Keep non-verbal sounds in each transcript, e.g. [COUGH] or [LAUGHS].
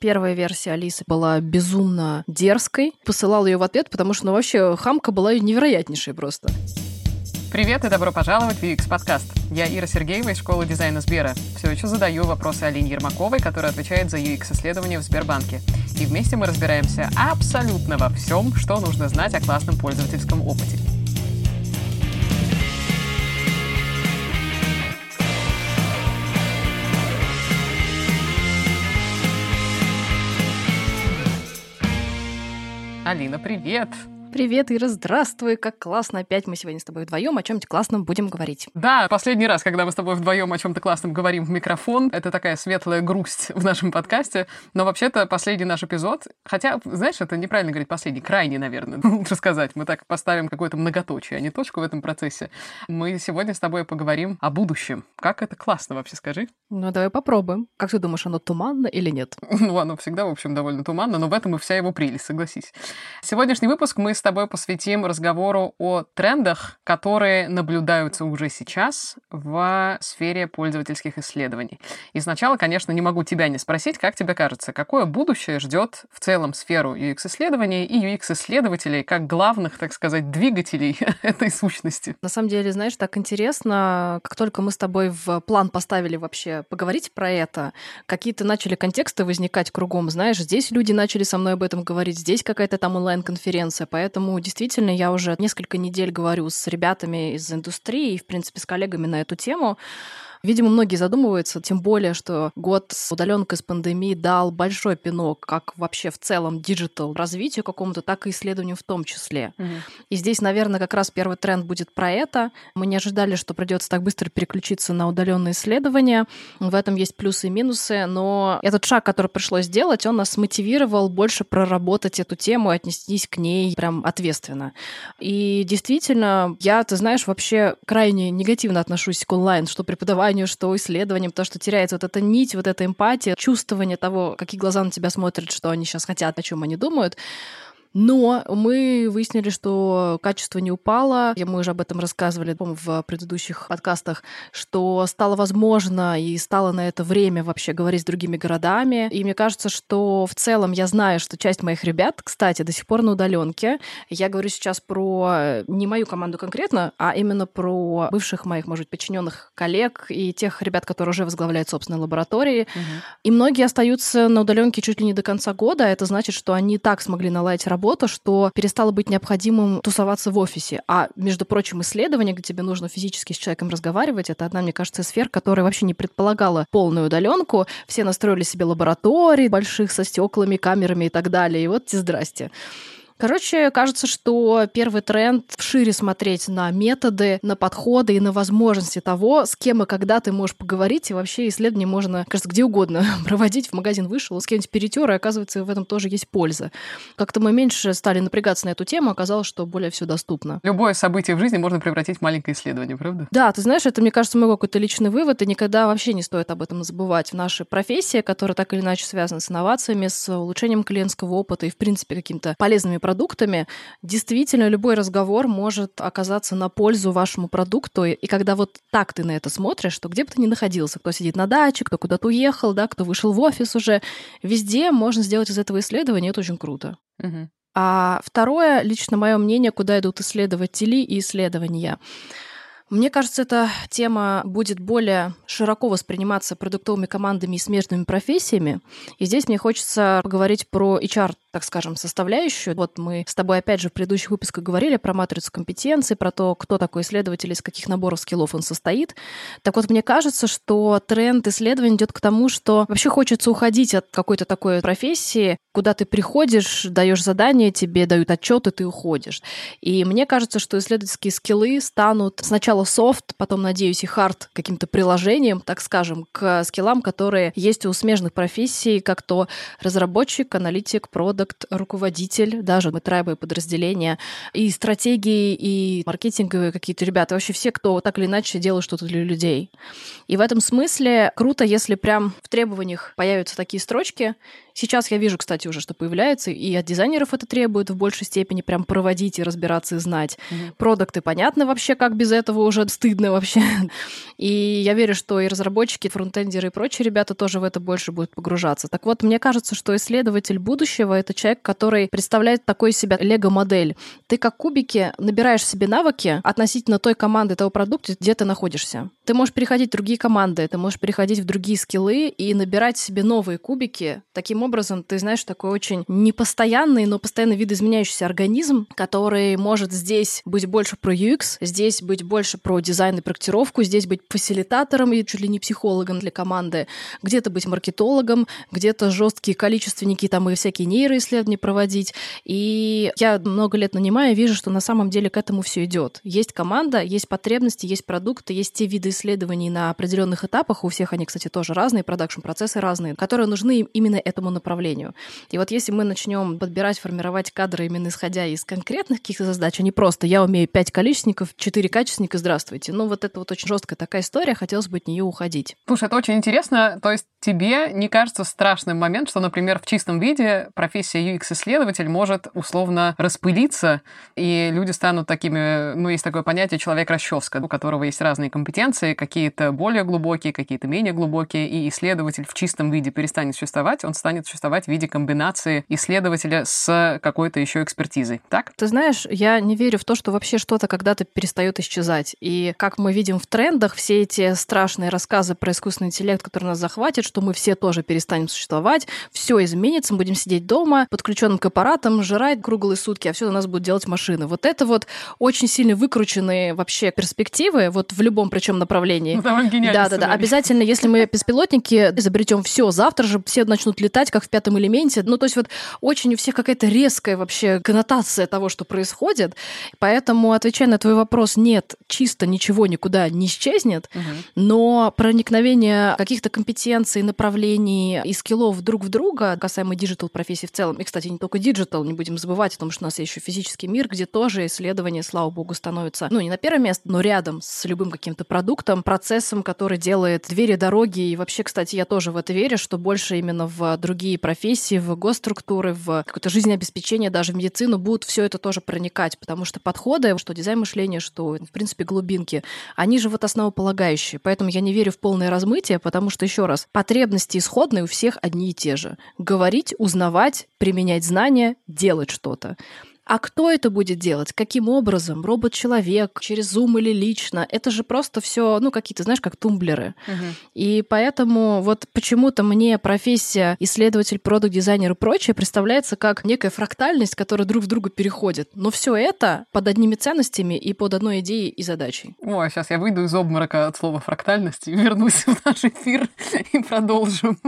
Первая версия Алисы была безумно дерзкой. Посылал ее в ответ, потому что, ну, вообще, хамка была невероятнейшей просто. Привет и добро пожаловать в UX подкаст. Я Ира Сергеева из школы дизайна Сбера. Все еще задаю вопросы Алине Ермаковой, которая отвечает за UX исследования в Сбербанке. И вместе мы разбираемся абсолютно во всем, что нужно знать о классном пользовательском опыте. Алина, привет! Привет, Ира, здравствуй, как классно. Опять мы сегодня с тобой вдвоем о чем-то классном будем говорить. Да, последний раз, когда мы с тобой вдвоем о чем-то классном говорим в микрофон, это такая светлая грусть в нашем подкасте. Но вообще-то последний наш эпизод, хотя, знаешь, это неправильно говорить последний, крайний, наверное, [LAUGHS] лучше сказать. Мы так поставим какое-то многоточие, а не точку в этом процессе. Мы сегодня с тобой поговорим о будущем. Как это классно вообще, скажи? Ну, давай попробуем. Как ты думаешь, оно туманно или нет? [LAUGHS] Ну, оно всегда, в общем, довольно туманно, но в этом и вся его прелесть, согласись. Сегодняшний выпуск мы с тобой посвятим разговору о трендах, которые наблюдаются уже сейчас в сфере пользовательских исследований. И сначала, конечно, не могу тебя не спросить, как тебе кажется, какое будущее ждет в целом сферу UX-исследований и UX-исследователей как главных, так сказать, двигателей [LAUGHS] этой сущности? На самом деле, знаешь, так интересно, как только мы с тобой в план поставили вообще поговорить про это, какие-то начали контексты возникать кругом, знаешь, здесь люди начали со мной об этом говорить, здесь какая-то там онлайн-конференция, поэтому действительно, я уже несколько недель говорю с ребятами из индустрии и, в принципе, с коллегами на эту тему. Видимо, многие задумываются, тем более, что год с удаленкой с пандемией дал большой пинок как вообще в целом digital развитию какому-то, так и исследованию в том числе. Угу. И здесь, наверное, как раз первый тренд будет про это. Мы не ожидали, что придется так быстро переключиться на удаленные исследования. В этом есть плюсы и минусы, но этот шаг, который пришлось сделать, он нас мотивировал больше проработать эту тему и отнестись к ней прям ответственно. И действительно, я, ты знаешь, вообще крайне негативно отношусь к онлайн, что преподавать преподаванию, что исследованиям, то, что теряется вот эта нить, вот эта эмпатия, чувствование того, какие глаза на тебя смотрят, что они сейчас хотят, о чем они думают. Но мы выяснили, что качество не упало. Мы уже об этом рассказывали в предыдущих подкастах, что стало возможно и стало на это время вообще говорить с другими городами. И мне кажется, что в целом я знаю, что часть моих ребят, кстати, до сих пор на удаленке. Я говорю сейчас про не мою команду конкретно, а именно про бывших моих, может быть, подчиненных коллег и тех ребят, которые уже возглавляют собственные лаборатории. Угу. И многие остаются на удаленке чуть ли не до конца года. Это значит, что они так смогли наладить работу, работа, что перестало быть необходимым тусоваться в офисе. А, между прочим, исследование, где тебе нужно физически с человеком разговаривать, это одна, мне кажется, сфер, которая вообще не предполагала полную удаленку. Все настроили себе лаборатории больших со стеклами, камерами и так далее. И вот те здрасте. Короче, кажется, что первый тренд шире смотреть на методы, на подходы и на возможности того, с кем и когда ты можешь поговорить. И вообще исследование можно, кажется, где угодно [LAUGHS] проводить. В магазин вышел, с кем-нибудь перетер, и оказывается, в этом тоже есть польза. Как-то мы меньше стали напрягаться на эту тему, оказалось, что более все доступно. Любое событие в жизни можно превратить в маленькое исследование, правда? Да, ты знаешь, это, мне кажется, мой какой-то личный вывод, и никогда вообще не стоит об этом забывать. В нашей профессии, которая так или иначе связана с инновациями, с улучшением клиентского опыта и, в принципе, какими-то полезными продуктами, действительно любой разговор может оказаться на пользу вашему продукту. И когда вот так ты на это смотришь, то где бы ты ни находился, кто сидит на даче, кто куда-то уехал, да, кто вышел в офис уже, везде можно сделать из этого исследование, это очень круто. Угу. А второе, лично мое мнение, куда идут исследователи и исследования. Мне кажется, эта тема будет более широко восприниматься продуктовыми командами и смежными профессиями. И здесь мне хочется поговорить про HR так скажем, составляющую. Вот мы с тобой, опять же, в предыдущих выпусках говорили про матрицу компетенций, про то, кто такой исследователь, из каких наборов скиллов он состоит. Так вот, мне кажется, что тренд исследований идет к тому, что вообще хочется уходить от какой-то такой профессии, куда ты приходишь, даешь задание, тебе дают отчет, и ты уходишь. И мне кажется, что исследовательские скиллы станут сначала софт, потом, надеюсь, и хард каким-то приложением, так скажем, к скиллам, которые есть у смежных профессий, как то разработчик, аналитик, продукт, руководитель, даже мы трайбовые подразделения, и стратегии, и маркетинговые какие-то ребята, вообще все, кто так или иначе делают что-то для людей. И в этом смысле круто, если прям в требованиях появятся такие строчки, Сейчас я вижу, кстати, уже, что появляется, и от дизайнеров это требует в большей степени прям проводить и разбираться и знать. Mm-hmm. Продукты понятно вообще, как без этого уже стыдно вообще. [LAUGHS] И я верю, что и разработчики, фронтендеры и прочие ребята тоже в это больше будут погружаться. Так вот, мне кажется, что исследователь будущего — это человек, который представляет такой себя лего-модель. Ты как кубики набираешь себе навыки относительно той команды, того продукта, где ты находишься. Ты можешь переходить в другие команды, ты можешь переходить в другие скиллы и набирать себе новые кубики. Таким образом, ты знаешь, такой очень непостоянный, но постоянно видоизменяющийся организм, который может здесь быть больше про UX, здесь быть больше про дизайн и проектировку, здесь быть фасилитатором и чуть ли не психологом для команды, где-то быть маркетологом, где-то жесткие количественники там и всякие нейроисследования проводить. И я много лет нанимаю, вижу, что на самом деле к этому все идет. Есть команда, есть потребности, есть продукты, есть те виды исследований на определенных этапах. У всех они, кстати, тоже разные, продакшн-процессы разные, которые нужны именно этому направлению. И вот если мы начнем подбирать, формировать кадры именно исходя из конкретных каких-то задач, а не просто я умею пять количественников, четыре качественника, здравствуйте. Ну, вот это вот очень жесткая такая история, хотелось бы от нее уходить. Слушай, это очень интересно. То есть тебе не кажется страшным момент, что, например, в чистом виде профессия UX-исследователь может условно распылиться, и люди станут такими, ну, есть такое понятие человек-расческа, у которого есть разные компетенции, какие-то более глубокие, какие-то менее глубокие, и исследователь в чистом виде перестанет существовать, он станет существовать в виде комбинации исследователя с какой-то еще экспертизой. Так? Ты знаешь, я не верю в то, что вообще что-то когда-то перестает исчезать. И как мы видим в трендах, все эти страшные рассказы про искусственный интеллект, который нас захватит, что мы все тоже перестанем существовать, все изменится, мы будем сидеть дома, подключенным к аппаратам, жрать круглые сутки, а все у нас будут делать машины. Вот это вот очень сильно выкрученные вообще перспективы, вот в любом причем направлении. Ну, да, да, да. Обязательно, если мы беспилотники изобретем все, завтра же все начнут летать, как в пятом элементе. Ну, то есть вот очень у всех какая-то резкая вообще коннотация того, что происходит. Поэтому, отвечая на твой вопрос, нет, чисто ничего никуда не исчезнет, угу. но проникновение каких-то компетенций, направлений и скиллов друг в друга, касаемо digital профессии в целом, и, кстати, не только digital, не будем забывать о том, что у нас есть еще физический мир, где тоже исследование, слава богу, становится, ну, не на первое место, но рядом с любым каким-то продуктом, процессом, который делает двери, дороги. И вообще, кстати, я тоже в это верю, что больше именно в другие профессии, в госструктуры, в какое-то жизнеобеспечение, даже в медицину будут все это тоже проникать, потому что подходы, что дизайн мышления, что, в принципе, глубинки, они же вот основополагающие. Поэтому я не верю в полное размытие, потому что, еще раз, потребности исходные у всех одни и те же. Говорить, узнавать, применять знания, делать что-то. А кто это будет делать? Каким образом? Робот-человек, через Zoom или лично? Это же просто все, ну, какие-то, знаешь, как тумблеры. Угу. И поэтому вот почему-то мне профессия исследователь, продукт-дизайнер и прочее представляется как некая фрактальность, которая друг в друга переходит. Но все это под одними ценностями и под одной идеей и задачей. Ой, сейчас я выйду из обморока от слова фрактальность и вернусь [LAUGHS] в наш эфир и продолжим.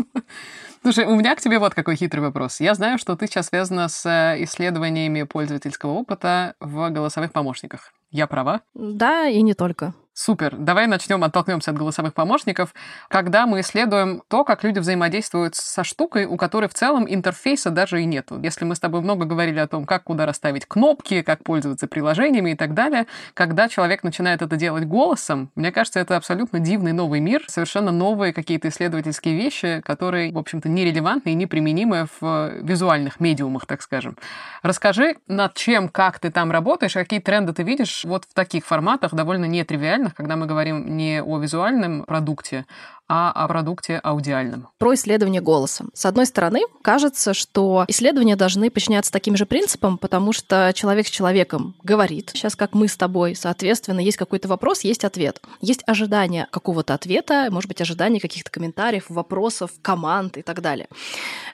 Слушай, у меня к тебе вот какой хитрый вопрос. Я знаю, что ты сейчас связана с э, исследованиями пользовательского опыта в голосовых помощниках. Я права? Да, и не только. Супер. Давай начнем, оттолкнемся от голосовых помощников. Когда мы исследуем то, как люди взаимодействуют со штукой, у которой в целом интерфейса даже и нету. Если мы с тобой много говорили о том, как куда расставить кнопки, как пользоваться приложениями и так далее, когда человек начинает это делать голосом, мне кажется, это абсолютно дивный новый мир, совершенно новые какие-то исследовательские вещи, которые, в общем-то, нерелевантны и неприменимы в визуальных медиумах, так скажем. Расскажи, над чем, как ты там работаешь, какие тренды ты видишь вот в таких форматах, довольно нетривиальных, когда мы говорим не о визуальном продукте, а о продукте аудиальном. Про исследование голосом. С одной стороны, кажется, что исследования должны подчиняться таким же принципам, потому что человек с человеком говорит, сейчас как мы с тобой, соответственно, есть какой-то вопрос, есть ответ. Есть ожидание какого-то ответа, может быть, ожидание каких-то комментариев, вопросов, команд и так далее.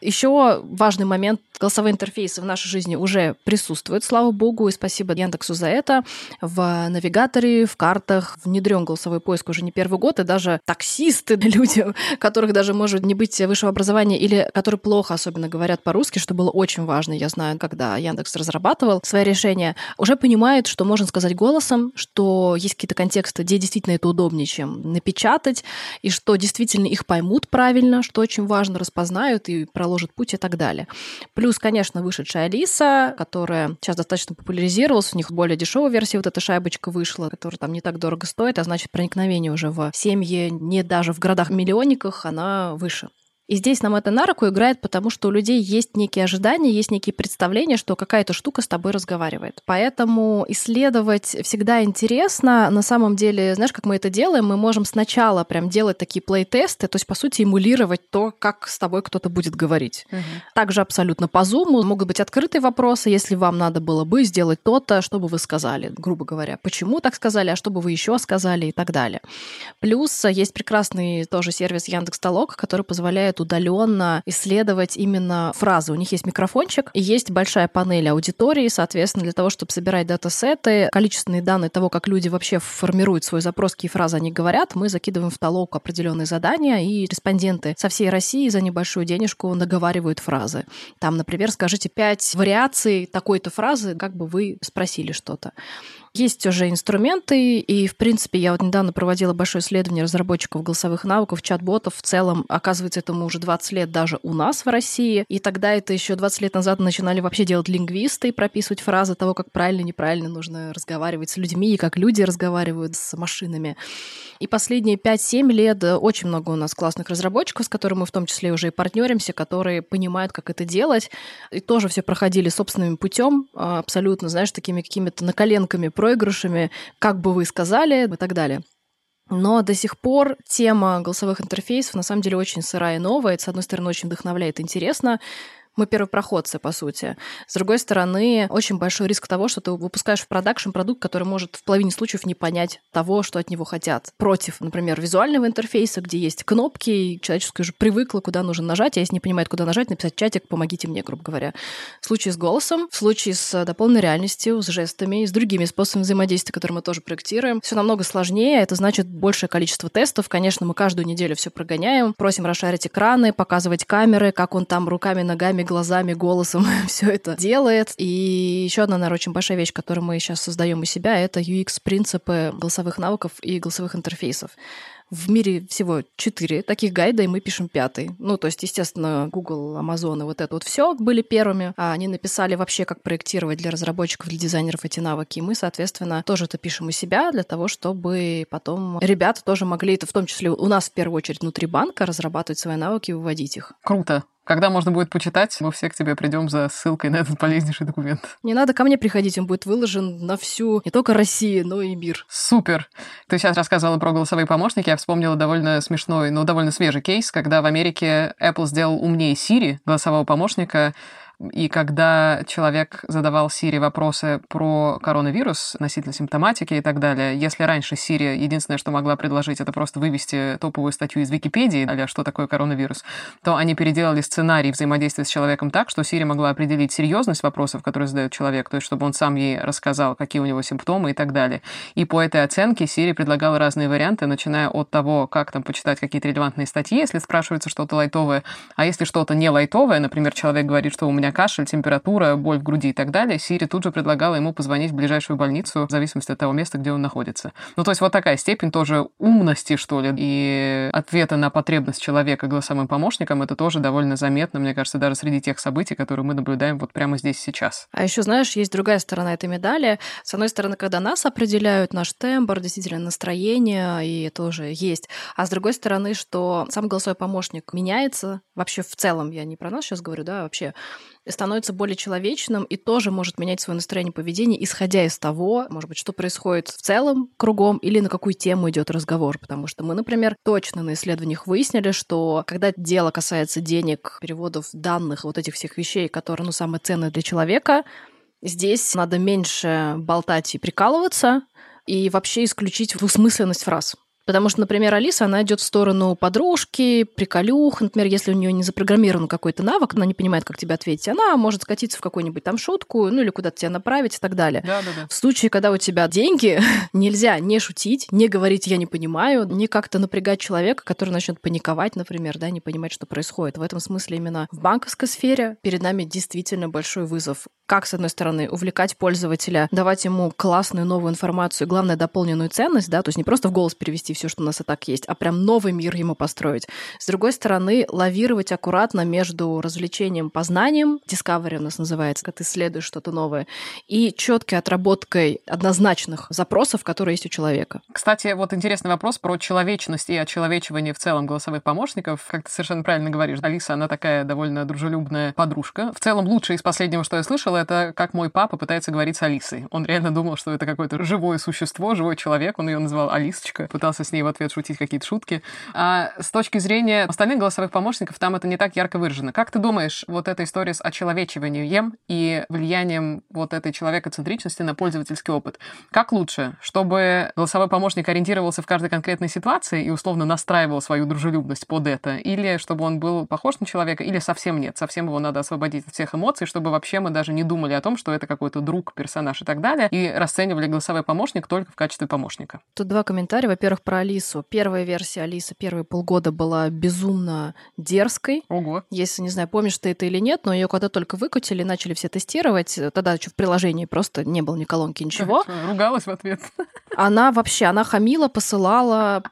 Еще важный момент, голосовые интерфейсы в нашей жизни уже присутствуют, слава богу, и спасибо Яндексу за это. В навигаторе, в картах внедрен голосовой поиск уже не первый год, и даже таксисты [LAUGHS] люди, которых даже может не быть высшего образования или которые плохо особенно говорят по-русски, что было очень важно, я знаю, когда Яндекс разрабатывал свои решения, уже понимают, что можно сказать голосом, что есть какие-то контексты, где действительно это удобнее, чем напечатать, и что действительно их поймут правильно, что очень важно, распознают и проложат путь и так далее. Плюс, конечно, вышедшая Алиса, которая сейчас достаточно популяризировалась, у них более дешевая версия, вот эта шайбочка вышла, которая там не так дорого стоит, а значит проникновение уже в семьи, не даже в городах городах-миллионниках она выше. И здесь нам это на руку играет, потому что у людей есть некие ожидания, есть некие представления, что какая-то штука с тобой разговаривает. Поэтому исследовать всегда интересно. На самом деле, знаешь, как мы это делаем, мы можем сначала прям делать такие плей-тесты, то есть, по сути, эмулировать то, как с тобой кто-то будет говорить. Угу. Также абсолютно по Zoom могут быть открытые вопросы, если вам надо было бы сделать то-то, что бы вы сказали, грубо говоря. Почему так сказали, а что бы вы еще сказали и так далее. Плюс есть прекрасный тоже сервис Яндекс Толок, который позволяет удаленно исследовать именно фразы. У них есть микрофончик и есть большая панель аудитории, соответственно, для того, чтобы собирать датасеты, количественные данные того, как люди вообще формируют свой запрос, какие фразы они говорят, мы закидываем в толок определенные задания, и респонденты со всей России за небольшую денежку наговаривают фразы. Там, например, скажите пять вариаций такой-то фразы, как бы вы спросили что-то. Есть уже инструменты, и, в принципе, я вот недавно проводила большое исследование разработчиков голосовых навыков, чат-ботов. В целом, оказывается, этому уже 20 лет даже у нас в России. И тогда это еще 20 лет назад начинали вообще делать лингвисты и прописывать фразы того, как правильно, неправильно нужно разговаривать с людьми, и как люди разговаривают с машинами. И последние 5-7 лет э, очень много у нас классных разработчиков, с которыми мы в том числе уже и партнеримся, которые понимают, как это делать. И тоже все проходили собственным путем, а, абсолютно, знаешь, такими какими-то наколенками, проигрышами, как бы вы сказали и так далее. Но до сих пор тема голосовых интерфейсов на самом деле очень сырая и новая. Это, с одной стороны, очень вдохновляет, интересно. Мы первопроходцы, по сути. С другой стороны, очень большой риск того, что ты выпускаешь в продакшн продукт, который может в половине случаев не понять того, что от него хотят. Против, например, визуального интерфейса, где есть кнопки, и человеческое уже привыкло, куда нужно нажать, а если не понимает, куда нажать, написать чатик «помогите мне», грубо говоря. В случае с голосом, в случае с дополненной реальностью, с жестами и с другими способами взаимодействия, которые мы тоже проектируем, все намного сложнее. Это значит большее количество тестов. Конечно, мы каждую неделю все прогоняем, просим расширить экраны, показывать камеры, как он там руками, ногами, глазами, голосом [LAUGHS] все это делает. И еще одна, наверное, очень большая вещь, которую мы сейчас создаем у себя, это UX-принципы голосовых навыков и голосовых интерфейсов. В мире всего четыре таких гайда, и мы пишем пятый. Ну, то есть, естественно, Google, Amazon и вот это вот все были первыми. А они написали вообще, как проектировать для разработчиков, для дизайнеров эти навыки. И мы, соответственно, тоже это пишем у себя для того, чтобы потом ребята тоже могли это, в том числе у нас в первую очередь внутри банка, разрабатывать свои навыки и выводить их. Круто. Когда можно будет почитать, мы все к тебе придем за ссылкой на этот полезнейший документ. Не надо ко мне приходить, он будет выложен на всю, не только Россию, но и мир. Супер! Ты сейчас рассказывала про голосовые помощники, я вспомнила довольно смешной, но довольно свежий кейс, когда в Америке Apple сделал умнее Siri, голосового помощника, и когда человек задавал Сири вопросы про коронавирус, носитель симптоматики и так далее, если раньше Сири единственное, что могла предложить, это просто вывести топовую статью из Википедии, а что такое коронавирус, то они переделали сценарий взаимодействия с человеком так, что Сири могла определить серьезность вопросов, которые задает человек, то есть чтобы он сам ей рассказал, какие у него симптомы и так далее. И по этой оценке Сири предлагала разные варианты, начиная от того, как там почитать какие-то релевантные статьи, если спрашивается что-то лайтовое, а если что-то не лайтовое, например, человек говорит, что у меня меня кашель, температура, боль в груди и так далее, Сири тут же предлагала ему позвонить в ближайшую больницу в зависимости от того места, где он находится. Ну, то есть вот такая степень тоже умности, что ли, и ответа на потребность человека голосовым помощником, это тоже довольно заметно, мне кажется, даже среди тех событий, которые мы наблюдаем вот прямо здесь сейчас. А еще, знаешь, есть другая сторона этой медали. С одной стороны, когда нас определяют, наш тембр, действительно настроение, и тоже есть. А с другой стороны, что сам голосовой помощник меняется. Вообще в целом, я не про нас сейчас говорю, да, вообще становится более человечным и тоже может менять свое настроение поведение, исходя из того, может быть, что происходит в целом кругом или на какую тему идет разговор. Потому что мы, например, точно на исследованиях выяснили, что когда дело касается денег, переводов данных, вот этих всех вещей, которые, ну, самые ценные для человека, здесь надо меньше болтать и прикалываться, и вообще исключить двусмысленность фраз. Потому что, например, Алиса, она идет в сторону подружки, приколюх. Например, если у нее не запрограммирован какой-то навык, она не понимает, как тебе ответить, она может скатиться в какую-нибудь там шутку, ну или куда-то тебя направить и так далее. Да, да, да. В случае, когда у тебя деньги, [LAUGHS] нельзя не шутить, не говорить «я не понимаю», не как-то напрягать человека, который начнет паниковать, например, да, не понимать, что происходит. В этом смысле именно в банковской сфере перед нами действительно большой вызов как, с одной стороны, увлекать пользователя, давать ему классную новую информацию, главное, дополненную ценность, да, то есть не просто в голос перевести все, что у нас и так есть, а прям новый мир ему построить. С другой стороны, лавировать аккуратно между развлечением, познанием, discovery у нас называется, когда ты исследуешь что-то новое, и четкой отработкой однозначных запросов, которые есть у человека. Кстати, вот интересный вопрос про человечность и очеловечивание в целом голосовых помощников. Как ты совершенно правильно говоришь, Алиса, она такая довольно дружелюбная подружка. В целом, лучшее из последнего, что я слышала, это как мой папа пытается говорить с Алисой. Он реально думал, что это какое-то живое существо, живой человек. Он ее называл Алисочка, пытался с ней в ответ шутить какие-то шутки. А с точки зрения остальных голосовых помощников, там это не так ярко выражено. Как ты думаешь, вот эта история с очеловечиванием и влиянием вот этой человекоцентричности на пользовательский опыт, как лучше, чтобы голосовой помощник ориентировался в каждой конкретной ситуации и условно настраивал свою дружелюбность под это, или чтобы он был похож на человека, или совсем нет, совсем его надо освободить от всех эмоций, чтобы вообще мы даже не думали о том, что это какой-то друг, персонаж и так далее, и расценивали голосовой помощник только в качестве помощника. Тут два комментария. Во-первых, про Алису. Первая версия Алисы первые полгода была безумно дерзкой. Ого. Если, не знаю, помнишь ты это или нет, но ее когда только выкатили, начали все тестировать, тогда еще в приложении просто не было ни колонки, ничего. Ругалась в ответ. [LAUGHS] Она вообще, она хамила, посылала,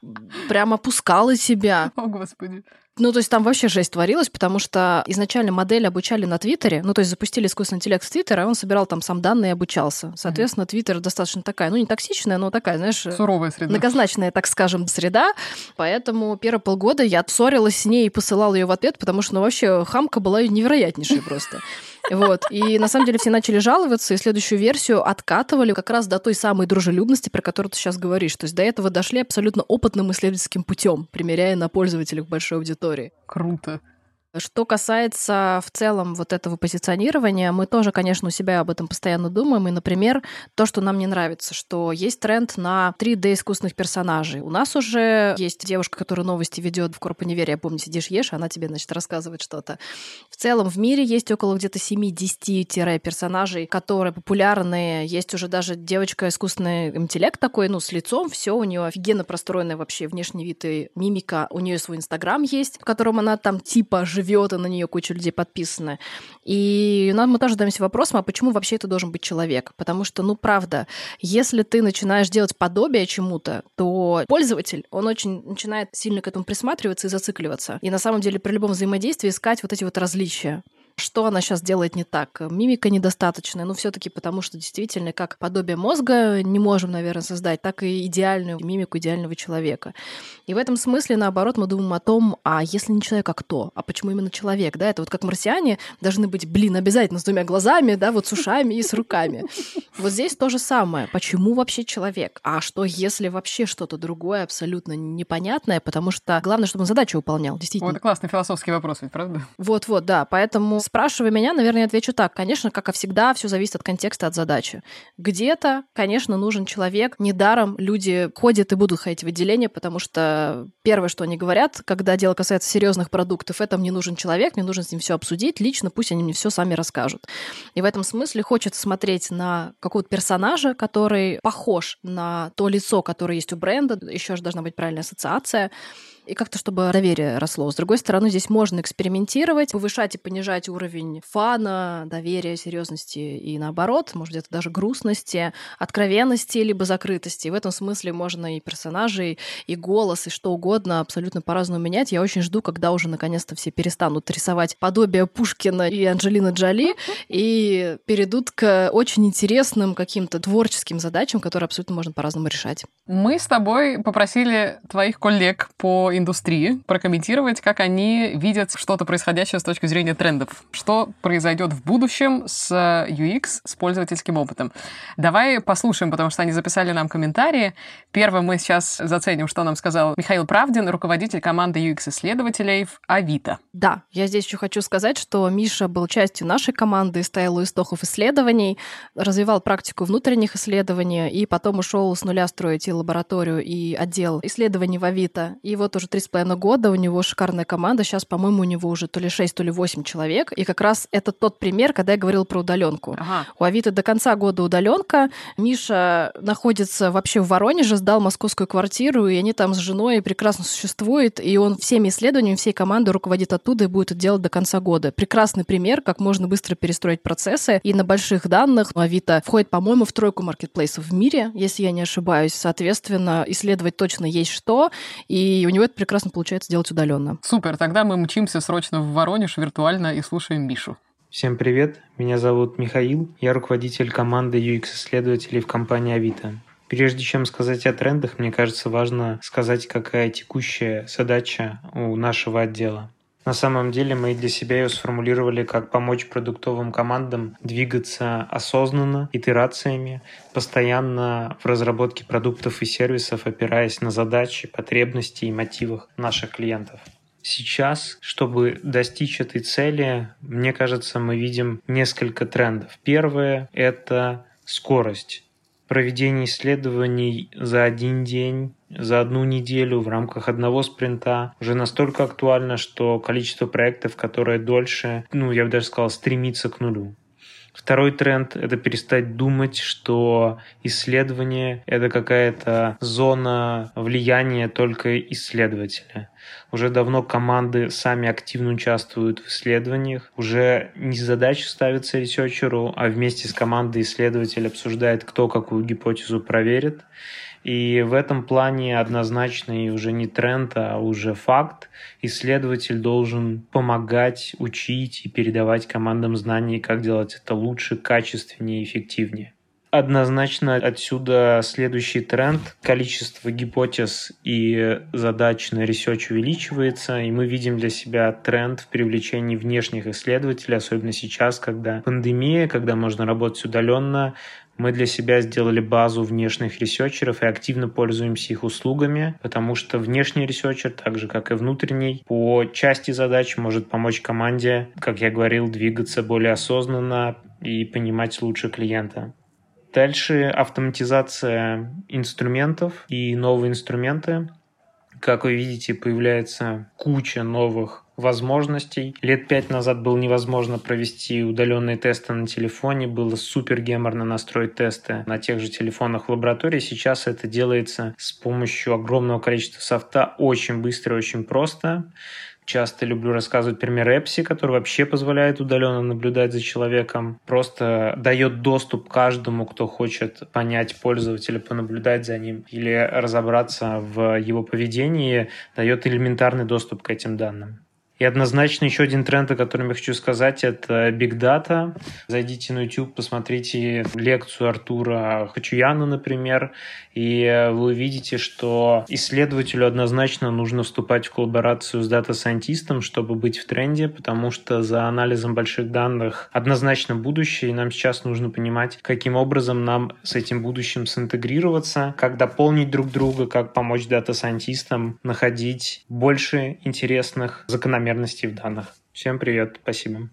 прямо пускала себя. О, Господи. Ну, то есть там вообще жесть творилась, потому что изначально модель обучали на Твиттере, ну, то есть запустили искусственный интеллект в Твиттер, и он собирал там сам данные и обучался. Соответственно, Твиттер достаточно такая, ну, не токсичная, но такая, знаешь... Суровая среда. Многозначная, так скажем, среда. Поэтому первые полгода я ссорилась с ней и посылала ее в ответ, потому что, ну, вообще хамка была невероятнейшая просто. Вот. И на самом деле все начали жаловаться, и следующую версию откатывали как раз до той самой дружелюбности, про которую ты сейчас говоришь. То есть до этого дошли абсолютно опытным исследовательским путем, примеряя на пользователях большой аудитории. Круто. Что касается в целом вот этого позиционирования, мы тоже, конечно, у себя об этом постоянно думаем. И, например, то, что нам не нравится, что есть тренд на 3D искусственных персонажей. У нас уже есть девушка, которая новости ведет в Корпонивере, я помню, сидишь, ешь, она тебе, значит, рассказывает что-то. В целом в мире есть около где-то 7-10 персонажей, которые популярные. Есть уже даже девочка искусственный интеллект такой, ну, с лицом, все у нее офигенно простроенный вообще внешний вид и мимика. У нее свой инстаграм есть, в котором она там типа живет живет, и на нее куча людей подписаны. И нам мы тоже задаемся вопросом, а почему вообще это должен быть человек? Потому что, ну, правда, если ты начинаешь делать подобие чему-то, то пользователь, он очень начинает сильно к этому присматриваться и зацикливаться. И на самом деле при любом взаимодействии искать вот эти вот различия что она сейчас делает не так. Мимика недостаточная, ну все-таки потому, что действительно как подобие мозга не можем, наверное, создать, так и идеальную мимику идеального человека. И в этом смысле, наоборот, мы думаем о том, а если не человек, а кто? А почему именно человек? Да, это вот как марсиане должны быть, блин, обязательно с двумя глазами, да, вот с ушами и с руками. Вот здесь то же самое. Почему вообще человек? А что, если вообще что-то другое, абсолютно непонятное? Потому что главное, чтобы он задачу выполнял, действительно. Вот классный философский вопрос ведь, правда? Вот-вот, да. Поэтому Спрашивая меня, наверное, я отвечу так. Конечно, как и всегда, все зависит от контекста, от задачи. Где-то, конечно, нужен человек. Недаром люди ходят и будут ходить в отделение, потому что первое, что они говорят, когда дело касается серьезных продуктов, это мне нужен человек, мне нужно с ним все обсудить лично, пусть они мне все сами расскажут. И в этом смысле хочется смотреть на какого-то персонажа, который похож на то лицо, которое есть у бренда, еще же должна быть правильная ассоциация, и как-то чтобы доверие росло. С другой стороны, здесь можно экспериментировать, повышать и понижать уровень фана, доверия, серьезности и наоборот, может где-то даже грустности, откровенности либо закрытости. И в этом смысле можно и персонажей, и голос, и что угодно абсолютно по-разному менять. Я очень жду, когда уже наконец-то все перестанут рисовать подобие Пушкина и Анджелины Джоли [LAUGHS] и перейдут к очень интересным каким-то творческим задачам, которые абсолютно можно по-разному решать. Мы с тобой попросили твоих коллег по индустрии прокомментировать, как они видят что-то происходящее с точки зрения трендов. Что произойдет в будущем с UX, с пользовательским опытом. Давай послушаем, потому что они записали нам комментарии. Первым мы сейчас заценим, что нам сказал Михаил Правдин, руководитель команды UX-исследователей в Авито. Да, я здесь еще хочу сказать, что Миша был частью нашей команды, стоял у истоков исследований, развивал практику внутренних исследований и потом ушел с нуля строить и лабораторию, и отдел исследований в Авито. И вот уже уже три с половиной года, у него шикарная команда, сейчас, по-моему, у него уже то ли 6, то ли 8 человек, и как раз это тот пример, когда я говорил про удаленку. Ага. У Авито до конца года удаленка, Миша находится вообще в Воронеже, сдал московскую квартиру, и они там с женой прекрасно существуют, и он всеми исследованиями всей команды руководит оттуда и будет это делать до конца года. Прекрасный пример, как можно быстро перестроить процессы, и на больших данных Авито входит, по-моему, в тройку маркетплейсов в мире, если я не ошибаюсь. Соответственно, исследовать точно есть что, и у него прекрасно получается делать удаленно. Супер, тогда мы мчимся срочно в Воронеж виртуально и слушаем Мишу. Всем привет, меня зовут Михаил, я руководитель команды UX-исследователей в компании Авито. Прежде чем сказать о трендах, мне кажется важно сказать, какая текущая задача у нашего отдела. На самом деле мы для себя ее сформулировали как помочь продуктовым командам двигаться осознанно, итерациями, постоянно в разработке продуктов и сервисов, опираясь на задачи, потребности и мотивах наших клиентов. Сейчас, чтобы достичь этой цели, мне кажется, мы видим несколько трендов. Первое — это скорость. Проведение исследований за один день за одну неделю в рамках одного спринта уже настолько актуально, что количество проектов, которые дольше, ну, я бы даже сказал, стремится к нулю. Второй тренд — это перестать думать, что исследование — это какая-то зона влияния только исследователя. Уже давно команды сами активно участвуют в исследованиях. Уже не задача ставится researcher у, а вместе с командой исследователь обсуждает, кто какую гипотезу проверит. И в этом плане однозначно и уже не тренд, а уже факт. Исследователь должен помогать, учить и передавать командам знания, как делать это лучше, качественнее эффективнее. Однозначно отсюда следующий тренд. Количество гипотез и задач на research увеличивается, и мы видим для себя тренд в привлечении внешних исследователей, особенно сейчас, когда пандемия, когда можно работать удаленно, мы для себя сделали базу внешних researcher ов и активно пользуемся их услугами, потому что внешний researcher, так же как и внутренний, по части задач может помочь команде, как я говорил, двигаться более осознанно и понимать лучше клиента. Дальше автоматизация инструментов и новые инструменты. Как вы видите, появляется куча новых возможностей. Лет пять назад было невозможно провести удаленные тесты на телефоне, было супер геморно настроить тесты на тех же телефонах в лаборатории. Сейчас это делается с помощью огромного количества софта очень быстро и очень просто. Часто люблю рассказывать пример Эпси, который вообще позволяет удаленно наблюдать за человеком. Просто дает доступ каждому, кто хочет понять пользователя, понаблюдать за ним или разобраться в его поведении, дает элементарный доступ к этим данным. И однозначно еще один тренд, о котором я хочу сказать, это Big Data. Зайдите на YouTube, посмотрите лекцию Артура Хачуяна, например, и вы увидите, что исследователю однозначно нужно вступать в коллаборацию с data scientist ом, чтобы быть в тренде, потому что за анализом больших данных однозначно будущее, и нам сейчас нужно понимать, каким образом нам с этим будущим синтегрироваться, как дополнить друг друга, как помочь data scientist ам находить больше интересных закономерностей закономерностей в данных. Всем привет, спасибо.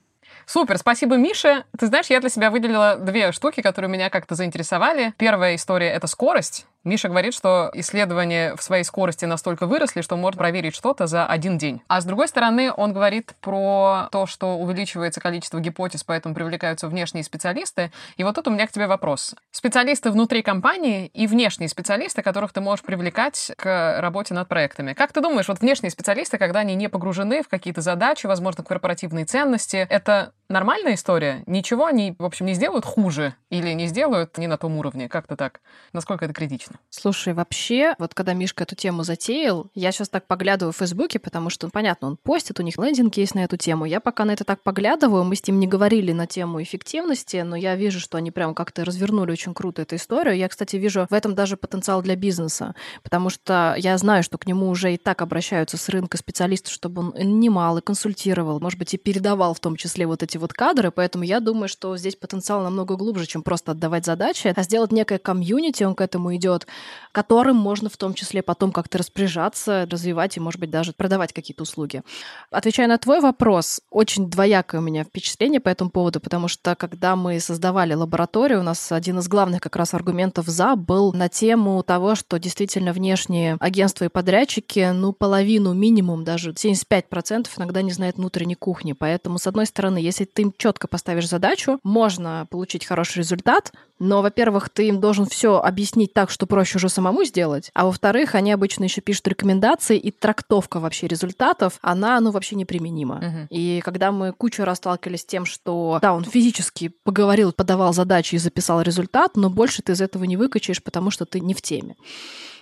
Супер, спасибо, Миша. Ты знаешь, я для себя выделила две штуки, которые меня как-то заинтересовали. Первая история — это скорость. Миша говорит, что исследования в своей скорости настолько выросли, что может проверить что-то за один день. А с другой стороны, он говорит про то, что увеличивается количество гипотез, поэтому привлекаются внешние специалисты. И вот тут у меня к тебе вопрос. Специалисты внутри компании и внешние специалисты, которых ты можешь привлекать к работе над проектами. Как ты думаешь, вот внешние специалисты, когда они не погружены в какие-то задачи, возможно, корпоративные ценности, это нормальная история? Ничего они, в общем, не сделают хуже или не сделают не на том уровне? Как-то так? Насколько это критично? Точно. Слушай, вообще, вот когда Мишка эту тему затеял, я сейчас так поглядываю в Фейсбуке, потому что, ну, понятно, он постит, у них лендинг есть на эту тему. Я пока на это так поглядываю, мы с ним не говорили на тему эффективности, но я вижу, что они прям как-то развернули очень круто эту историю. Я, кстати, вижу в этом даже потенциал для бизнеса, потому что я знаю, что к нему уже и так обращаются с рынка специалисты, чтобы он нанимал и консультировал, может быть, и передавал в том числе вот эти вот кадры, поэтому я думаю, что здесь потенциал намного глубже, чем просто отдавать задачи, а сделать некое комьюнити, он к этому идет, подход, которым можно в том числе потом как-то распоряжаться, развивать и, может быть, даже продавать какие-то услуги. Отвечая на твой вопрос, очень двоякое у меня впечатление по этому поводу, потому что когда мы создавали лабораторию, у нас один из главных как раз аргументов «за» был на тему того, что действительно внешние агентства и подрядчики, ну, половину минимум, даже 75% иногда не знают внутренней кухни. Поэтому, с одной стороны, если ты им четко поставишь задачу, можно получить хороший результат, но, во-первых, ты им должен все объяснить так, что проще уже самому сделать, а во-вторых, они обычно еще пишут рекомендации, и трактовка вообще результатов, она, ну, вообще неприменима. Uh-huh. И когда мы кучу раз сталкивались с тем, что, да, он физически поговорил, подавал задачи и записал результат, но больше ты из этого не выкачаешь, потому что ты не в теме.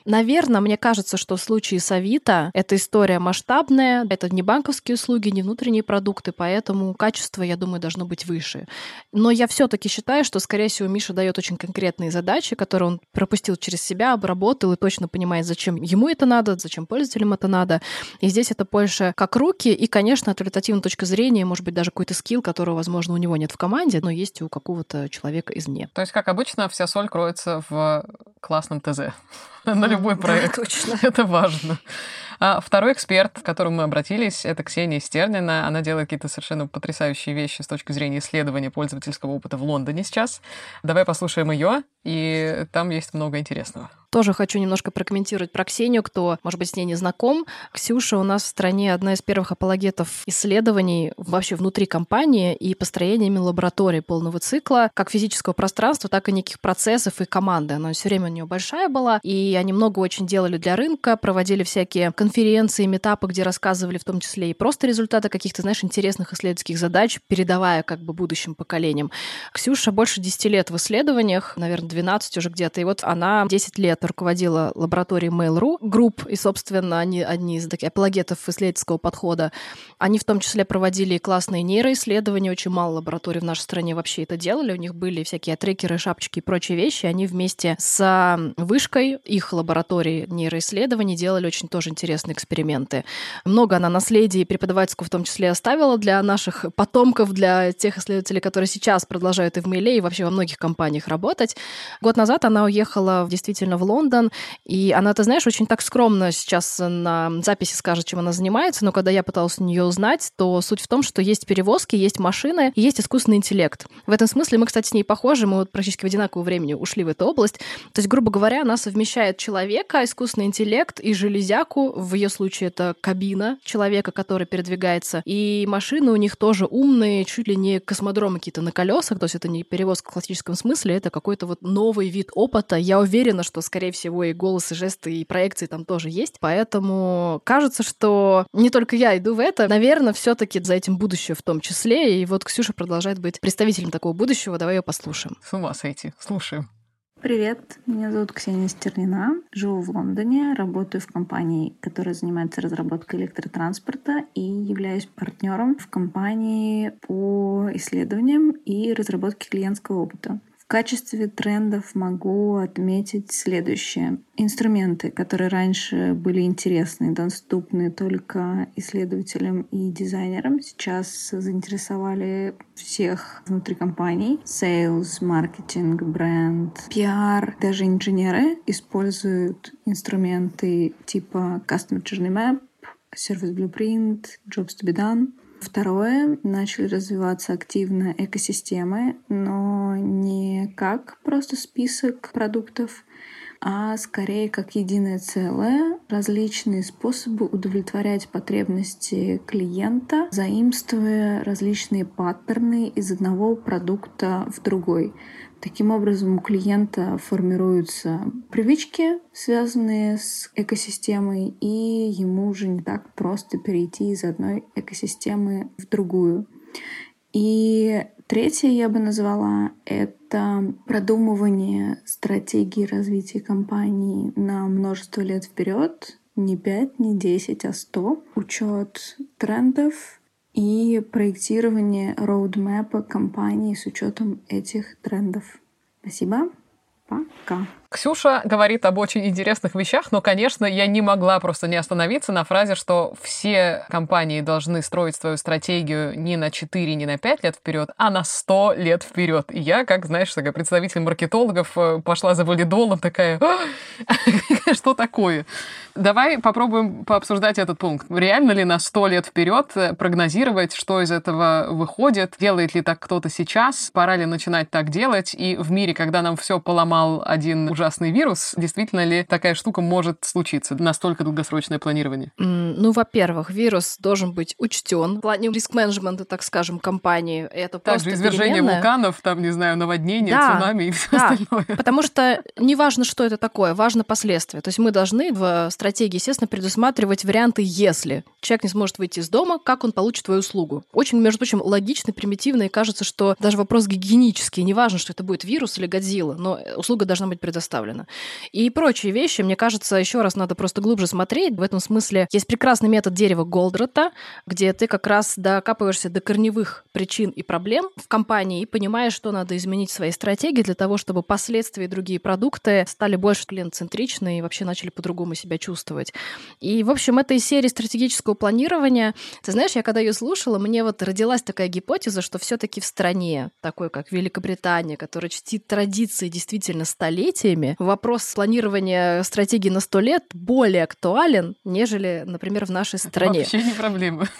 Наверное, мне кажется, что в случае с Авито эта история масштабная, это не банковские услуги, не внутренние продукты, поэтому качество, я думаю, должно быть выше. Но я все таки считаю, что, скорее всего, Миша дает очень конкретные задачи, которые он пропустил через себя, обработал и точно понимает, зачем ему это надо, зачем пользователям это надо. И здесь это больше как руки, и, конечно, от результативной точки зрения, может быть, даже какой-то скилл, которого, возможно, у него нет в команде, но есть у какого-то человека извне. То есть, как обычно, вся соль кроется в классном ТЗ [LAUGHS] на любой проект. Точно. [LAUGHS] Это важно. А второй эксперт, к которому мы обратились, это Ксения Стернина. Она делает какие-то совершенно потрясающие вещи с точки зрения исследования пользовательского опыта в Лондоне сейчас. Давай послушаем ее, и там есть много интересного. Тоже хочу немножко прокомментировать про Ксению, кто, может быть, с ней не знаком. Ксюша у нас в стране одна из первых апологетов исследований вообще внутри компании и построениями лаборатории полного цикла, как физического пространства, так и неких процессов и команды. Она все время у нее большая была, и они много очень делали для рынка, проводили всякие конференции, метапы, где рассказывали в том числе и просто результаты каких-то, знаешь, интересных исследовательских задач, передавая как бы будущим поколениям. Ксюша больше 10 лет в исследованиях, наверное, 12 уже где-то, и вот она 10 лет лет руководила лабораторией Mail.ru групп, и, собственно, они одни из таких апологетов исследовательского подхода. Они в том числе проводили классные нейроисследования, очень мало лабораторий в нашей стране вообще это делали, у них были всякие трекеры, шапочки и прочие вещи, они вместе с вышкой их лаборатории нейроисследований делали очень тоже интересные эксперименты. Много она наследия преподавательского в том числе оставила для наших потомков, для тех исследователей, которые сейчас продолжают и в Мейле, и вообще во многих компаниях работать. Год назад она уехала действительно в Лондон, и она, ты знаешь, очень так скромно сейчас на записи скажет, чем она занимается, но когда я пыталась у нее узнать, то суть в том, что есть перевозки, есть машины, и есть искусственный интеллект. В этом смысле мы, кстати, с ней похожи, мы вот практически в одинаковое времени ушли в эту область. То есть, грубо говоря, она совмещает человека, искусственный интеллект и железяку, в ее случае это кабина человека, который передвигается, и машины у них тоже умные, чуть ли не космодромы какие-то на колесах, то есть это не перевозка в классическом смысле, это какой-то вот новый вид опыта. Я уверена, что, скорее скорее всего, и голос, и жесты, и проекции там тоже есть. Поэтому кажется, что не только я иду в это. Наверное, все таки за этим будущее в том числе. И вот Ксюша продолжает быть представителем такого будущего. Давай ее послушаем. С ума сойти. Слушаем. Привет, меня зовут Ксения Стерлина, живу в Лондоне, работаю в компании, которая занимается разработкой электротранспорта и являюсь партнером в компании по исследованиям и разработке клиентского опыта качестве трендов могу отметить следующее. Инструменты, которые раньше были интересны, доступны только исследователям и дизайнерам, сейчас заинтересовали всех внутри компаний. Sales, маркетинг, бренд, PR, даже инженеры используют инструменты типа Customer Journey Map, Service Blueprint, Jobs to be done — Второе, начали развиваться активно экосистемы, но не как просто список продуктов, а скорее как единое целое, различные способы удовлетворять потребности клиента, заимствуя различные паттерны из одного продукта в другой. Таким образом, у клиента формируются привычки, связанные с экосистемой, и ему уже не так просто перейти из одной экосистемы в другую. И третье я бы назвала — это продумывание стратегии развития компании на множество лет вперед, не 5, не 10, а 100. Учет трендов, и проектирование роудмэпа компании с учетом этих трендов. Спасибо. Пока. Ксюша говорит об очень интересных вещах, но, конечно, я не могла просто не остановиться на фразе, что все компании должны строить свою стратегию не на 4, не на 5 лет вперед, а на 100 лет вперед. И я, как, знаешь, такая представитель маркетологов, э, пошла за валидолом, такая, «А, [LAUGHS] что такое? Давай попробуем пообсуждать этот пункт. Реально ли на 100 лет вперед э, прогнозировать, что из этого выходит? Делает ли так кто-то сейчас? Пора ли начинать так делать? И в мире, когда нам все поломал один ужасный вирус, действительно ли такая штука может случиться? Настолько долгосрочное планирование? Ну, во-первых, вирус должен быть учтен в плане риск-менеджмента, так скажем, компании. Это Также просто извержение переменная. вулканов, там, не знаю, наводнение, Да, цунами и все да. остальное. Потому что не важно, что это такое, важно последствия. То есть мы должны в стратегии, естественно, предусматривать варианты «если». Человек не сможет выйти из дома, как он получит твою услугу. Очень, между прочим, логично, примитивно, и кажется, что даже вопрос гигиенический, не важно, что это будет вирус или Годзилла, но услуга должна быть предоставлена. И прочие вещи, мне кажется, еще раз надо просто глубже смотреть. В этом смысле есть прекрасный метод дерева Голдрата, где ты как раз докапываешься до корневых причин и проблем в компании и понимаешь, что надо изменить в своей стратегии для того, чтобы последствия и другие продукты стали больше клиент-центричны и вообще начали по-другому себя чувствовать. И, в общем, это из серии стратегического планирования. Ты знаешь, я когда ее слушала, мне вот родилась такая гипотеза, что все-таки в стране, такой как Великобритания, которая чтит традиции действительно столетиями, вопрос планирования стратегии на сто лет более актуален, нежели, например, в нашей стране. Вообще не проблема. [LAUGHS]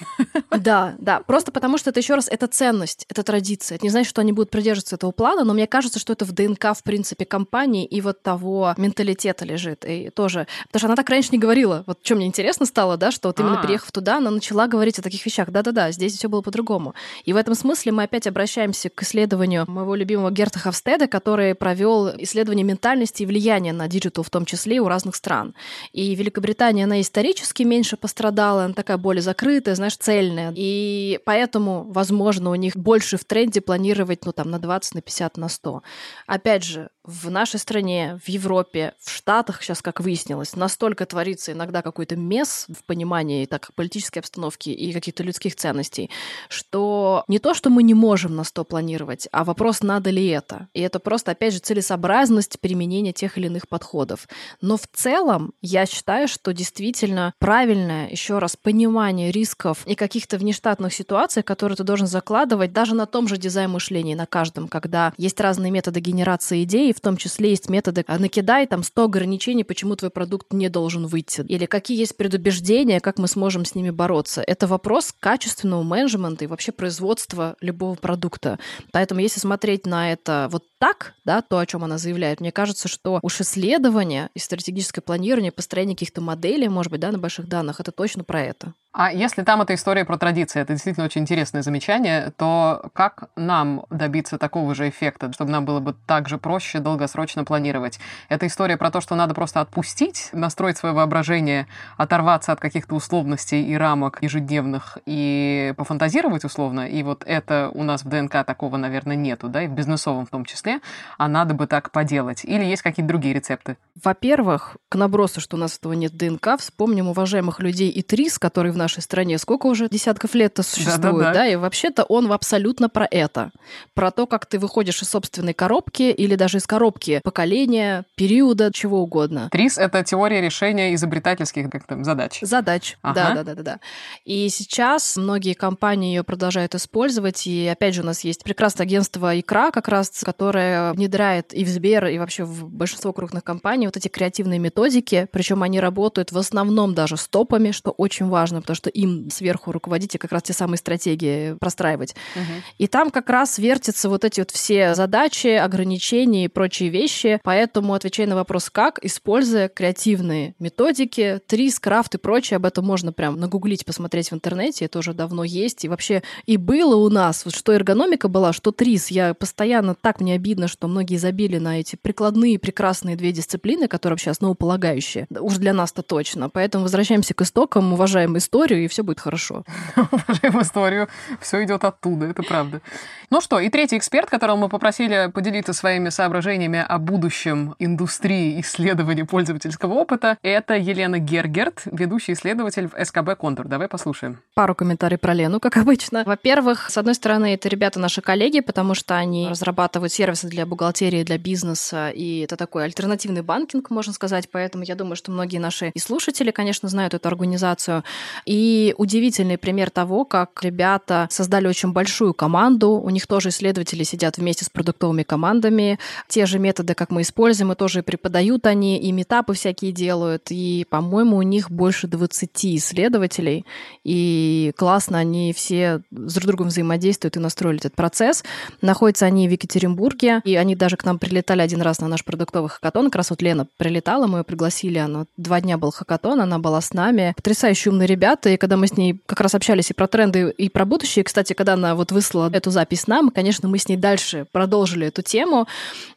Да, да. Просто потому что это еще раз это ценность, это традиция. Это не значит, что они будут придерживаться этого плана, но мне кажется, что это в ДНК, в принципе, компании и вот того менталитета лежит. И тоже. Потому что она так раньше не говорила. Вот что мне интересно стало, да, что вот именно А. переехав туда, она начала говорить о таких вещах. Да-да-да, здесь все было по-другому. И в этом смысле мы опять обращаемся к исследованию моего любимого Герта Хофстеда, который провел исследование ментальности и влияния на digital в том числе у разных стран. И Великобритания, она исторически меньше пострадала, она такая более закрытая, знаешь, цельная. И поэтому, возможно, у них больше в тренде планировать, ну, там, на 20, на 50, на 100. Опять же, в нашей стране, в Европе, в Штатах сейчас, как выяснилось, настолько творится иногда какой-то мес в понимании так, политической обстановки и каких-то людских ценностей, что не то, что мы не можем на 100 планировать, а вопрос, надо ли это. И это просто, опять же, целесообразность применения тех или иных подходов. Но в целом я считаю, что действительно правильное, еще раз, понимание рисков и каких-то внештатных ситуаций, которые ты должен закладывать даже на том же дизайн мышления, на каждом, когда есть разные методы генерации идей, в том числе есть методы а накидай там 100 ограничений, почему твой продукт не должен выйти, или какие есть предубеждения, как мы сможем с ними бороться. Это вопрос качественного менеджмента и вообще производства любого продукта. Поэтому если смотреть на это вот так, да, то, о чем она заявляет, мне кажется, что уж исследование и стратегическое планирование, построение каких-то моделей, может быть, да, на больших данных, это точно про это. А если там эта история про традиции, это действительно очень интересное замечание, то как нам добиться такого же эффекта, чтобы нам было бы так же проще долгосрочно планировать? Это история про то, что надо просто отпустить, настроить свое воображение, оторваться от каких-то условностей и рамок ежедневных и пофантазировать условно, и вот это у нас в ДНК такого, наверное, нету, да, и в бизнесовом в том числе, а надо бы так поделать. Или есть какие-то другие рецепты? Во-первых, к набросу, что у нас этого нет ДНК, вспомним уважаемых людей и ТРИС, которые в нашей стране сколько уже десятков лет-то существует, Да-да-да. да, и вообще-то он абсолютно про это. Про то, как ты выходишь из собственной коробки или даже из коробки поколения, периода, чего угодно. ТРИС — это теория решения изобретательских как там, задач. Задач. Ага. Да, да, да, да, да. И сейчас многие компании ее продолжают использовать. И опять же, у нас есть прекрасное агентство Икра, как раз, которое внедряет и в Сбер, и вообще в большинство крупных компаний вот эти креативные методики. Причем они работают в основном даже с топами, что очень важно, потому что им сверху руководить и как раз те самые стратегии простраивать. Мгм. И там как раз вертятся вот эти вот все задачи, ограничения и прочие вещи. Поэтому, отвечая на вопрос «как», используя креативные методики, трис, крафт и прочее, об этом можно прям нагуглить, посмотреть в интернете, это уже давно есть. И вообще и было у нас, вот что эргономика была, что трис. Я постоянно, так мне обидно, что многие забили на эти прикладные прекрасные две дисциплины, которые вообще основополагающие. Да Уж для нас-то точно. Поэтому возвращаемся к истокам, уважаем историю, и все будет хорошо. [LAUGHS] уважаем историю. Все идет оттуда, это правда. Ну что, и третий эксперт, которого мы попросили поделиться своими соображениями о будущем индустрии исследования пользовательского опыта, это Елена Гергерт, ведущий исследователь в СКБ «Контур». Давай послушаем. Пару комментариев про Лену, как обычно. Во-первых, с одной стороны, это ребята наши коллеги, потому что они разрабатывают сервис, сервисы для бухгалтерии, для бизнеса, и это такой альтернативный банкинг, можно сказать, поэтому я думаю, что многие наши и слушатели, конечно, знают эту организацию. И удивительный пример того, как ребята создали очень большую команду, у них тоже исследователи сидят вместе с продуктовыми командами, те же методы, как мы используем, и тоже преподают они, и метапы всякие делают, и, по-моему, у них больше 20 исследователей, и классно они все с друг другом взаимодействуют и настроили этот процесс. Находятся они в Екатеринбурге, и они даже к нам прилетали один раз на наш продуктовый хакатон. Как раз вот Лена прилетала, мы ее пригласили, она два дня был хакатон, она была с нами. Потрясающие умные ребята, и когда мы с ней как раз общались и про тренды, и про будущее, кстати, когда она вот выслала эту запись нам, конечно, мы с ней дальше продолжили эту тему.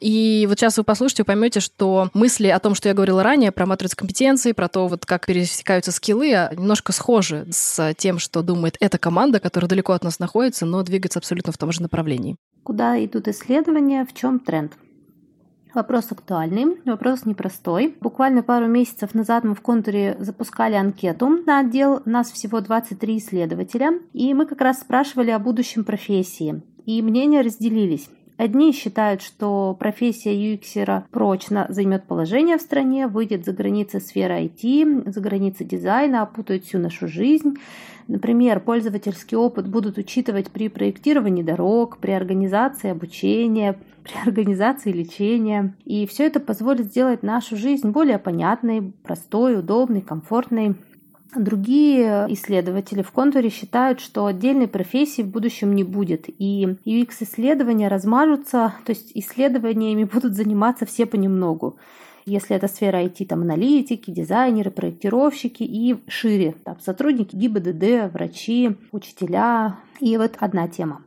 И вот сейчас вы послушаете, вы поймете, что мысли о том, что я говорила ранее, про матрицу компетенций, про то, вот как пересекаются скиллы, а немножко схожи с тем, что думает эта команда, которая далеко от нас находится, но двигается абсолютно в том же направлении. Куда идут исследования, в чем тренд? Вопрос актуальный, вопрос непростой. Буквально пару месяцев назад мы в контуре запускали анкету на отдел. Нас всего 23 исследователя. И мы как раз спрашивали о будущем профессии. И мнения разделились. Одни считают, что профессия UX прочно займет положение в стране, выйдет за границы сферы IT, за границы дизайна, опутает всю нашу жизнь. Например, пользовательский опыт будут учитывать при проектировании дорог, при организации обучения, [LAUGHS] при организации лечения. И все это позволит сделать нашу жизнь более понятной, простой, удобной, комфортной. Другие исследователи в контуре считают, что отдельной профессии в будущем не будет, и UX-исследования размажутся, то есть исследованиями [LAUGHS] будут заниматься все понемногу. Если это сфера IT, там аналитики, дизайнеры, проектировщики и шире, там сотрудники ГИБДД, врачи, учителя. И вот одна тема.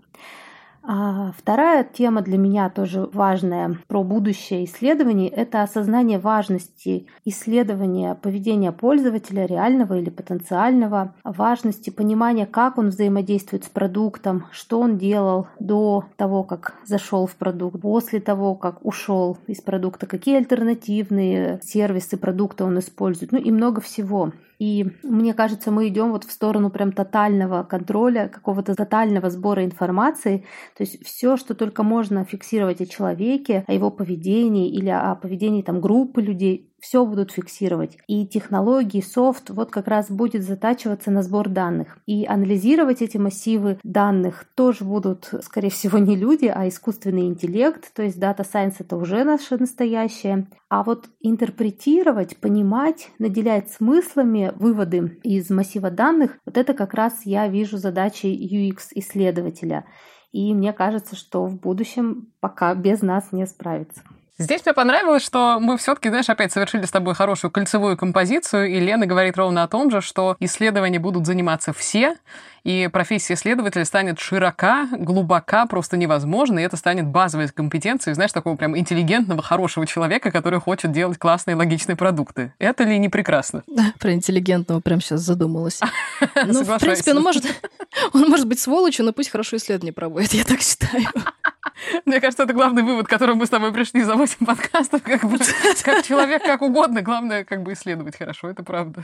А вторая тема для меня тоже важная про будущее исследований – это осознание важности исследования поведения пользователя, реального или потенциального, важности понимания, как он взаимодействует с продуктом, что он делал до того, как зашел в продукт, после того, как ушел из продукта, какие альтернативные сервисы продукта он использует, ну и много всего. И мне кажется, мы идем вот в сторону прям тотального контроля, какого-то тотального сбора информации. То есть все, что только можно фиксировать о человеке, о его поведении или о поведении там группы людей, все будут фиксировать. И технологии, софт вот как раз будет затачиваться на сбор данных. И анализировать эти массивы данных тоже будут, скорее всего, не люди, а искусственный интеллект. То есть Data Science это уже наше настоящее. А вот интерпретировать, понимать, наделять смыслами выводы из массива данных, вот это как раз я вижу задачей UX-исследователя. И мне кажется, что в будущем пока без нас не справится. Здесь мне понравилось, что мы все-таки, знаешь, опять совершили с тобой хорошую кольцевую композицию, и Лена говорит ровно о том же, что исследования будут заниматься все, и профессия исследователя станет широка, глубока, просто невозможно, и это станет базовой компетенцией, знаешь, такого прям интеллигентного, хорошего человека, который хочет делать классные, логичные продукты. Это ли не прекрасно? Да, про интеллигентного прям сейчас задумалась. [LAUGHS] Ну, в принципе, он может, [LAUGHS] он может быть сволочью, но пусть хорошо исследование проводит, я так считаю. Мне кажется, это главный вывод, к которому мы с тобой пришли за 8 подкастов. Как, бы, [LAUGHS] как человек, как угодно. Главное, как бы исследовать хорошо, это правда.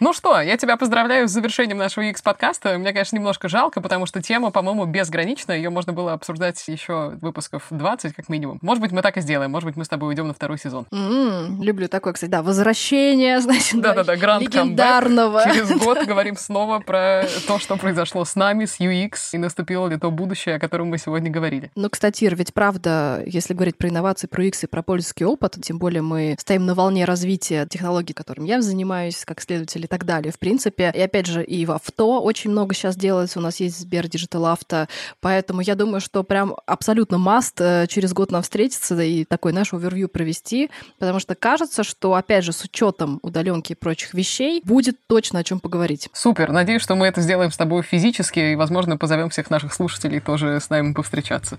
Ну что, я тебя поздравляю с завершением нашего X-подкаста. Мне, конечно, немножко жалко, потому что тема, по-моему, безгранична. Ее можно было обсуждать еще выпусков 20, как минимум. Может быть, мы так и сделаем. Может быть, мы с тобой уйдем на второй сезон. Mm, люблю такое, кстати, да, возвращение, [LAUGHS] значит, да-да-да, гранд легендарного. Через [LAUGHS] год говорим снова про то, что произошло с нами, с UX, и наступило ли то будущее, о котором мы сегодня говорили. Ну, кстати, Ир, ведь правда, если говорить про инновации, про UX и про пользовательский опыт, тем более мы стоим на волне развития технологий, которым я занимаюсь как следователь так далее. В принципе, и опять же, и в авто очень много сейчас делается. У нас есть Сбер Digital Авто, поэтому я думаю, что прям абсолютно маст э, через год нам встретиться и такой наш овервью провести, потому что кажется, что, опять же, с учетом удаленки и прочих вещей, будет точно о чем поговорить. Супер. Надеюсь, что мы это сделаем с тобой физически и, возможно, позовем всех наших слушателей тоже с нами повстречаться.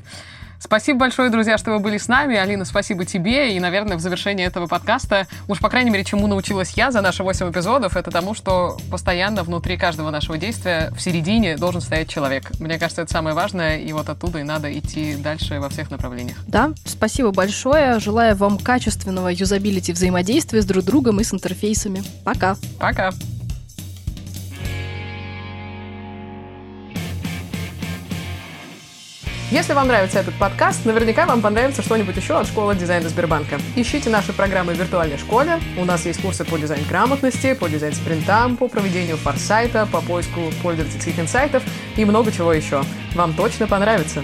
Спасибо большое, друзья, что вы были с нами. Алина, спасибо тебе. И, наверное, в завершении этого подкаста, уж, по крайней мере, чему научилась я за наши 8 эпизодов, это тому, что постоянно внутри каждого нашего действия в середине должен стоять человек. Мне кажется, это самое важное, и вот оттуда и надо идти дальше во всех направлениях. Да, спасибо большое. Желаю вам качественного юзабилити взаимодействия с друг другом и с интерфейсами. Пока. Пока. Если вам нравится этот подкаст, наверняка вам понравится что-нибудь еще от школы дизайна Сбербанка. Ищите наши программы в виртуальной школе. У нас есть курсы по дизайн-грамотности, по дизайн-спринтам, по проведению форсайта, по поиску пользовательских инсайтов и много чего еще. Вам точно понравится.